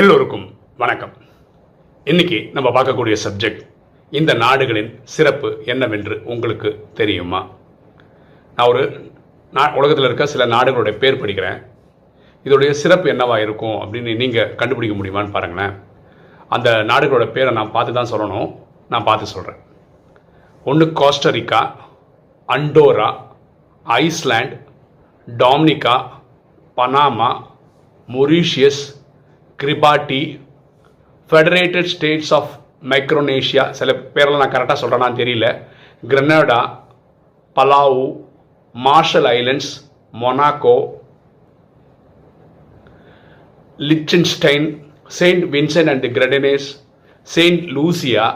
எல்லோருக்கும் வணக்கம். இன்னைக்கு நம்ம பார்க்கக்கூடிய சப்ஜெக்ட் இந்த நாடுகளின் சிறப்பு என்னவென்று உங்களுக்கு தெரியுமா? நான் ஒரு நா உலகத்தில் இருக்க சில நாடுகளுடைய பேர் படிக்கிறேன். இதோடைய சிறப்பு என்னவா இருக்கும் அப்படின்னு நீங்கள் கண்டுபிடிக்க முடியுமான்னு பாருங்களேன். அந்த நாடுகளோட பேரை நான் பார்த்து தான் சொல்லணும். நான் பார்த்து சொல்கிறேன் ஒன்று Costa Rica Andorra Iceland Dominica Panama Mauritius Kiribati Federated States of Micronesia சில பேரெல்லாம் நான் கரெக்டாக சொல்கிறேனான்னு தெரியல. Grenada Palau Marshall Islands Monaco Liechtenstein Saint Vincent and Grenadines Saint Lucia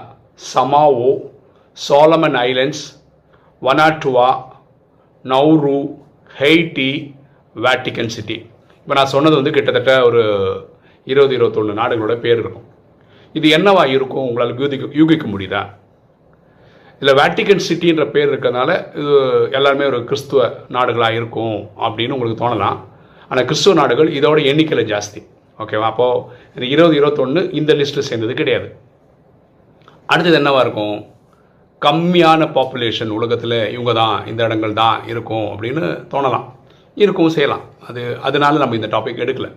Samoa Solomon Islands Vanuatu Nauru Haiti Vatican City இப்போ நான் சொன்னது வந்து கிட்டத்தட்ட ஒரு இருபது இருபத்தொன்று நாடுகளோட பேர் இருக்கும். இது என்னவா இருக்கும்? உங்களால் யூகிக்க யூகிக்க முடியுதா? இதில் வேட்டிகன் சிட்டின்ற பேர் இருக்கிறதுனால இது எல்லாருமே ஒரு கிறிஸ்துவ நாடுகளாக இருக்கும் அப்படின்னு உங்களுக்கு தோணலாம். ஆனால் கிறிஸ்துவ நாடுகள் இதோட எண்ணிக்கையில் ஜாஸ்தி. ஓகேவா? அப்போது இது இருபது இருபத்தொன்று இந்த லிஸ்ட்டில் சேர்ந்தது கிடையாது. அடுத்தது என்னவாக இருக்கும்? கம்மியான பாப்புலேஷன் உலகத்தில் இவங்க தான் இந்த இடங்கள் தான் இருக்கும் அப்படின்னு தோணலாம். இருக்கவும் செய்யலாம். அது அதனால நம்ம இந்த டாபிக் எடுக்கலை.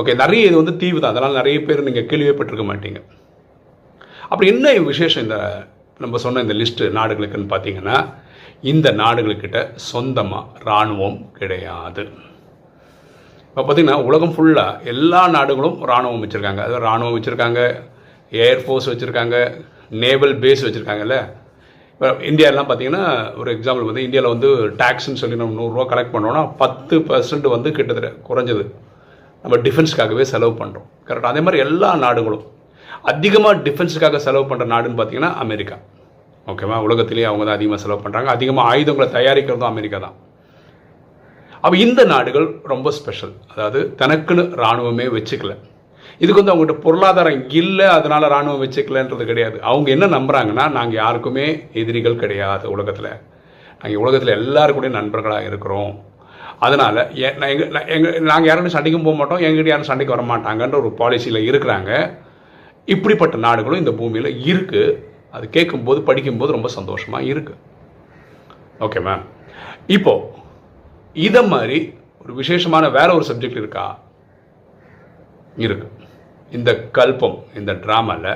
ஓகே நிறைய இது வந்து தீவு தான். அதனால் நிறைய பேர் நீங்கள் கேள்விப்பட்டிருக்க மாட்டீங்க. அப்படி என்ன விசேஷம் இந்த நம்ம சொன்ன இந்த லிஸ்ட்டு நாடுகளுக்குன்னு பார்த்தீங்கன்னா இந்த நாடுகளுக்கிட்ட சொந்தமாக இராணுவம் கிடையாது. இப்போ பார்த்தீங்கன்னா உலகம் ஃபுல்லாக எல்லா நாடுகளும் இராணுவம் வச்சுருக்காங்க. அதாவது இராணுவம் வச்சுருக்காங்க ஏர்ஃபோர்ஸ் வச்சுருக்காங்க நேவல் பேஸ் வச்சுருக்காங்கல்ல. இப்போ இந்தியாலாம் பார்த்தீங்கன்னா ஒரு எக்ஸாம்பிள் வந்து இந்தியாவில் வந்து டேக்ஸ்ன்னு சொல்லி நம்ம நூறுரூவா கலெக்ட் பண்ணோன்னா பத்து பர்சன்ட் வந்து கிட்டத்தட்ட குறைஞ்சது. நம்ம டிஃபென்ஸ்க்காகவே செலவு பண்ணுறோம் கரெக்டாக அதே மாதிரி எல்லா நாடுகளும். அதிகமாக டிஃபென்ஸுக்காக செலவு பண்ணுற நாடுன்னு பார்த்தீங்கன்னா அமெரிக்கா. ஓகேவா உலகத்திலேயே அவங்க தான் அதிகமாக செலவு பண்ணுறாங்க அதிகமாக ஆயுதங்களை தயாரிக்கிறதும் அமெரிக்கா தான். அப்போ இந்த நாடுகள் ரொம்ப ஸ்பெஷல் அதாவது தனக்குன்னு இராணுவமே வச்சுக்கல. இதுக்கு வந்து அவங்ககிட்ட பொருளாதாரம் இல்லை அதனால் இராணுவம் வச்சுக்கலன்றது கிடையாது. அவங்க என்ன நம்புகிறாங்கன்னா நாங்கள் யாருக்குமே எதிரிகள் கிடையாது உலகத்தில். நாங்கள் உலகத்தில் எல்லாருக்கூடயும் நண்பர்களாக இருக்கிறோம். அதனால் எங்கள் எங்கள் நாங்கள் யாரும் சண்டைக்கும் போக மாட்டோம். எங்கிட்ட யாரும் சண்டைக்கு வர மாட்டாங்கன்ற ஒரு பாலிசியில் இருக்கிறாங்க. இப்படிப்பட்ட நாடுகளும் இந்த பூமியில் இருக்குது அது கேட்கும்போது படிக்கும்போது ரொம்ப சந்தோஷமாக இருக்குது ஓகே மேம் இப்போது இதை மாதிரி ஒரு விசேஷமான வேற ஒரு சப்ஜெக்ட் இருக்கா? இருக்கு. இந்த கல்பம் இந்த ட்ராமாவில்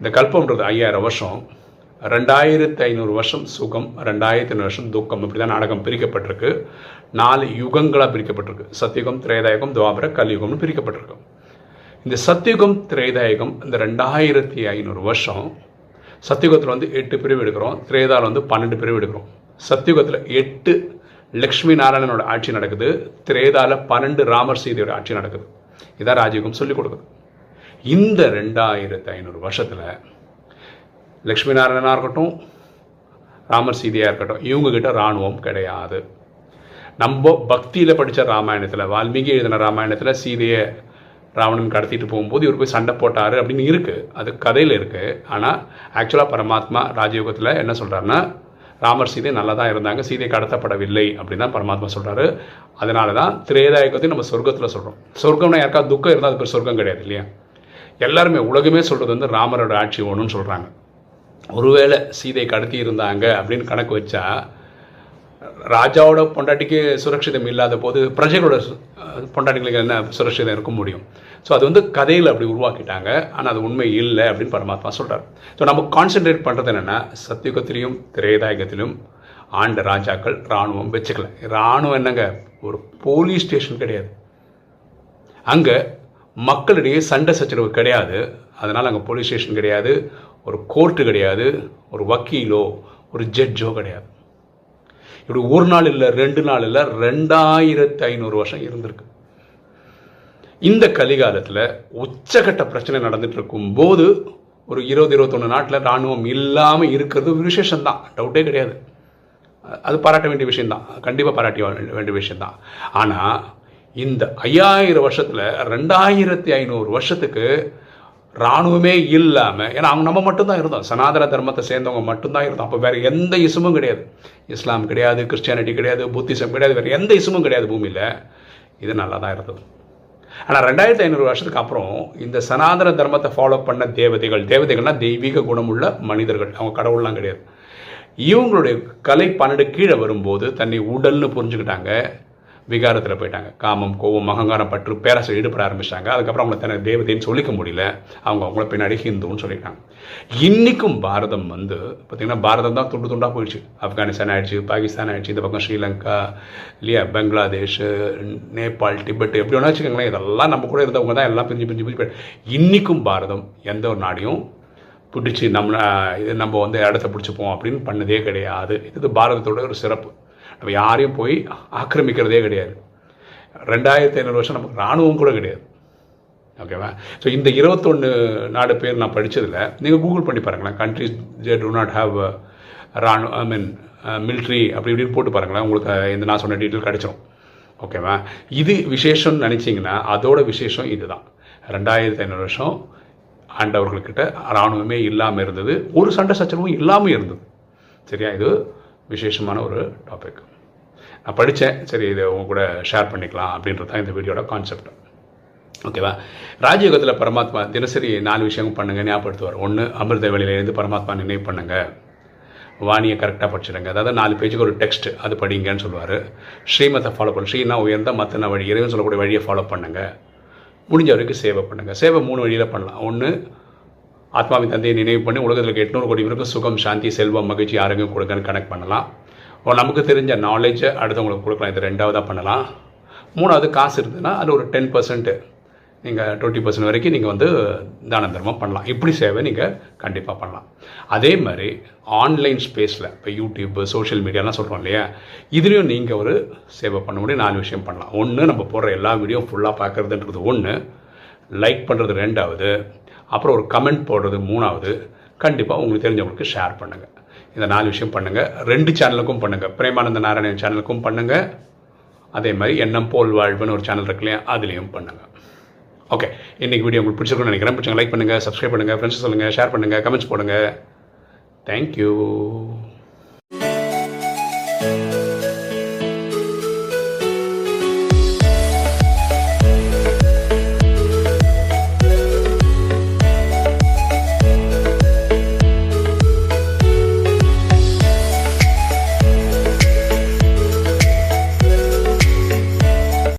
இந்த கல்பம்ன்றது ஐயாயிரம் வருஷம். ரெண்டாயிரத்து ஐநூறு வருஷம் சுகம் ரெண்டாயிரத்தி ஐநூறு வருஷம் துக்கம். இப்படி தான் நாடகம் பிரிக்கப்பட்டிருக்கு. நாலு யுகங்களாக பிரிக்கப்பட்டிருக்கு. சத்தியுகம் திரேதாயகம் துவாபர கலியுகம்னு பிரிக்கப்பட்டிருக்கு. இந்த சத்தியுகம் திரேதாயகம் இந்த ரெண்டாயிரத்தி ஐநூறு வருஷம் சத்தியுகத்தில் வந்து எட்டு பிரிவு எடுக்கிறோம். திரேதாவில் வந்து பன்னெண்டு பிரிவு எடுக்கிறோம். சத்தியுகத்தில் எட்டு லக்ஷ்மி நாராயணனோட ஆட்சி நடக்குது. திரேதாவில் பன்னெண்டு ராமர் சீதையோட ஆட்சி நடக்குது. இதான் ராஜயுகம் சொல்லிக் கொடுக்குது. இந்த ரெண்டாயிரத்து ஐநூறு வருஷத்தில் லக்ஷ்மி நாராயணனாக இருக்கட்டும் ராமர் சீதையாக இருக்கட்டும் இவங்கக்கிட்ட இராணுவம் கிடையாது. நம்ம பக்தியில் படித்த ராமாயணத்தில் வால்மீகி எழுதின ராமாயணத்தில் சீதையை ராவணன் கடத்திட்டு போகும்போது இவர் போய் சண்டை போட்டார் அப்படின்னு இருக்குது அது கதையில் இருக்குது ஆனால் ஆக்சுவலாக பரமாத்மா ராஜயோகத்தில் என்ன சொல்கிறாருன்னா ராமர் சீதை நல்லா தான் இருந்தாங்க சீதை கடத்தப்படவில்லை அப்படின்னு தான் பரமாத்மா சொல்கிறாரு அதனால தான் திரேதாயகத்தையும் நம்ம சொர்க்கத்தில் சொல்கிறோம் சொர்க்கம்னா யாருக்காவது துக்கம் இருந்தால் அது பேர் சொர்க்கம் கிடையாது இல்லையா? எல்லாருமே உலகமே சொல்கிறது வந்து ராமரோட ஆட்சி ஒன்றுன்னு சொல்கிறாங்க ஒருவேளை சீதை கடத்தி இருந்தாங்க அப்படின்னு கணக்கு வச்சா ராஜாவோட பொண்டாட்டிக்கு சுரட்சிதம் இல்லாத போது பிரஜைகளோட பொண்டாட்டிகளுக்கு என்ன சுரட்சிதம் இருக்க முடியும்? ஸோ அது வந்து கதையில் அப்படி உருவாக்கிட்டாங்க. ஆனால் அது உண்மை இல்லை அப்படின்னு பரமாத்மா சொல்கிறார் ஸோ நம்ம கான்சென்ட்ரேட் பண்ணுறது என்னென்னா சத்தியுகத்திலையும் திரேதாயகத்திலும் ஆண்ட ராஜாக்கள் இராணுவம் வச்சுக்கல. இராணுவம் என்னங்க? ஒரு போலீஸ் ஸ்டேஷன் கிடையாது. அங்கே மக்களிடையே சண்டை சச்சரவு கிடையாது. அதனால் அங்கே போலீஸ் ஸ்டேஷன் கிடையாது. ஒரு கோர்ட்டு கிடையாது ஒரு வக்கீலோ ஒரு ஜட்ஜோ கிடையாது. இப்படி ஒரு நாள் இல்லை ரெண்டு நாள் இல்லை ரெண்டாயிரத்து ஐநூறு வருஷம் இருந்திருக்கு. இந்த கலிகாலத்தில் உச்சகட்ட பிரச்சனை நடந்துட்டு இருக்கும்போது ஒரு இருபது இருபத்தொன்று நாட்டில் இராணுவம் இல்லாமல் இருக்கிறது ஒரு விசேஷம்தான். டவுட்டே கிடையாது. அது பாராட்ட வேண்டிய விஷயம்தான். கண்டிப்பாக பாராட்டி வேண்டிய விஷயம்தான். ஆனால் இந்த ஐயாயிரம் வருஷத்தில் ரெண்டாயிரத்தி ஐநூறு வருஷத்துக்கு இராணுவமே இல்லாமல் ஏன்னா அவங்க நம்ம மட்டும்தான் இருந்தோம். சனாதன தர்மத்தை சேர்ந்தவங்க மட்டும்தான் இருந்தோம். அப்போ வேறு எந்த இசமும் கிடையாது. இஸ்லாம் கிடையாது கிறிஸ்டியானிட்டி கிடையாது புத்திசம் கிடையாது வேறு எந்த இசமும் கிடையாது பூமியில். இது நல்லா தான் இருந்தது. ஆனால் ரெண்டாயிரத்தி ஐநூறு வருஷத்துக்கு அப்புறம் இந்த சனாதன தர்மத்தை ஃபாலோ பண்ண தேவதைகள் தேவதைகள்னால் தெய்வீக குணமுள்ள மனிதர்கள் அவங்க கடவுள்லாம் கிடையாது. இவங்களுடைய கலை பன்னெண்டு கீழே வரும்போது தன்னை உடல்னு புரிஞ்சுக்கிட்டாங்க. விகாரத்தில் போயிட்டாங்க. காமம் கோவம் அகங்காரம் பற்று பேராசை ஈடுபட ஆரம்பிச்சாங்க. அதுக்கப்புறம் அவங்களை தனக்கு தேவதைன்னு சொல்லிக்க முடியல. அவங்க அவங்கள பின்னாடி ஹிந்துன்னு சொல்லிட்டாங்க. இன்றைக்கும் பாரதம் வந்து பார்த்திங்கன்னா பாரதம் தான் துண்டு துண்டாக போயிடுச்சு. ஆப்கானிஸ்தான் ஆயிடுச்சு பாகிஸ்தான் ஆயிடுச்சு இந்த பக்கம் ஸ்ரீலங்கா இல்லையா பங்களாதேஷ் நேபாள் டிபெட் எப்படி வேணா வச்சுக்கோங்களேன் இதெல்லாம் நம்ம கூட இருந்தவங்க தான் எல்லாம் பிரிஞ்சு பிரிஞ்சு பிரிஞ்சு இன்றைக்கும் பாரதம் எந்த ஒரு நாடையும் பிடிச்சி நம்ம இது நம்ம வந்து இடத்த பிடிச்சிப்போம் அப்படின்னு பண்ணதே கிடையாது. இது பாரதத்தோட ஒரு சிறப்பு. நம்ம யாரையும் போய் ஆக்கிரமிக்கிறதே கிடையாது. ரெண்டாயிரத்தி ஐநூறு வருஷம் நமக்கு இராணுவம் கூட கிடையாது. ஓகேவா ஸோ இந்த இருபத்தொன்று நாடு பேர் நான் படித்ததில் நீங்கள் கூகுள் பண்ணி பாருங்களேன். கண்ட்ரிஸ் ஜே டு நாட் ஹாவ் ராணு ஐ மீன் மிலிட்ரி அப்படி இப்படின்னு போட்டு பாருங்களேன். உங்களுக்கு uh, இந்த நான் சொன்ன டீட்டெயில் கிடச்சிரும். ஓகேவா இது விசேஷம்னு நினச்சிங்கன்னா அதோட விசேஷம் இதுதான். ரெண்டாயிரத்தி ஐநூறு வருஷம் ஆண்டவர்கள்கிட்ட இராணுவமே இல்லாமல் இருந்தது. ஒரு சண்டை சச்சரவும் இல்லாமல் இருந்தது. சரியா? இது விசேஷமான ஒரு டாபிக் நான் படித்தேன் சரி இதை உங்க கூட ஷேர் பண்ணிக்கலாம் அப்படின்றது தான் இந்த வீடியோட கான்செப்ட் ஓகேவா ராஜயோகத்தில் பரமாத்மா தினசரி நாலு விஷயங்கள் பண்ணுங்க ஞாபகப்படுத்துவார். ஒன்று அமிர்த வேலையிலேருந்து பரமாத்மா நினைவு பண்ணுங்கள் வாணியை கரெக்டாக படிச்சிடுங்க அதாவது நாலு பேஜுக்கு ஒரு டெக்ஸ்ட் அது படிங்கன்னு சொல்லுவார். ஸ்ரீமத்தை ஃபாலோ பண்ணு. ஸ்ரீனா உயர்ந்த மற்ற வழி? இறைவன் சொல்லக்கூடிய வழியை ஃபாலோ பண்ணுங்கள் முடிஞ்ச வரைக்கும் சேவை பண்ணுங்கள் சேவை மூணு வழியில் பண்ணலாம். ஒன்று ஆத்மாவின் தந்தையை நினைவு பண்ணி உலகத்தில் எட்நூறு கோடி பேருக்கு சுகம் சாந்தி செல்வம் மகிழ்ச்சி ஆரோக்கியம் கொடுக்கன்னு கனெக்ட் பண்ணலாம். நமக்கு தெரிஞ்ச நாலேஜை அடுத்தவங்களுக்கு கொடுக்கலாம். இது ரெண்டாவதாக பண்ணலாம். மூணாவது காசு இருந்ததுன்னா அது ஒரு டென் பர்சன்ட்டு நீங்கள் டுவெண்ட்டி பர்சன்ட் வரைக்கும் நீங்கள் வந்து தான தர்மம் பண்ணலாம். இப்படி சேவை நீங்கள் கண்டிப்பாக பண்ணலாம். அதே மாதிரி ஆன்லைன் ஸ்பேஸில் இப்போ யூடியூப் சோஷியல் மீடியாலாம் சொல்கிறோம் இல்லையா? இதுலேயும் நீங்கள் ஒரு சேவை பண்ண முடியும் நாலு விஷயம் பண்ணலாம். ஒன்று நம்ம போடுற எல்லா வீடியோ ஃபுல்லாக பார்க்குறதுன்றது ஒன்று லைக் பண்ணுறது ரெண்டாவது அப்புறம் ஒரு கமெண்ட் போடுறது மூணாவது கண்டிப்பாக உங்களுக்கு தெரிஞ்சவங்களுக்கு ஷேர் பண்ணுங்கள் இந்த நாலு விஷயம் பண்ணுங்கள் ரெண்டு சேனலுக்கும் பண்ணுங்கள் பிரேமானந்த நாராயணன் சேனலுக்கும் பண்ணுங்கள் அதே மாதிரி எண்ணம் போல் வாழ்வுன்னு ஒரு சேனல் இருக்கு இல்லையா அதுலேயும் பண்ணுங்கள் ஓகே இன்றைக்கி வீடியோ உங்களுக்கு பிடிச்சிருக்குன்னு நினைக்கிறேன். பிடிச்சவங்க லைக் பண்ணுங்கள் சப்ஸ்கிரைப் பண்ணுங்கள் ஃப்ரெண்ட்ஸ் சொல்லுங்கள் ஷேர் பண்ணுங்கள் கமெண்ட்ஸ் போடுங்க. தேங்க்யூ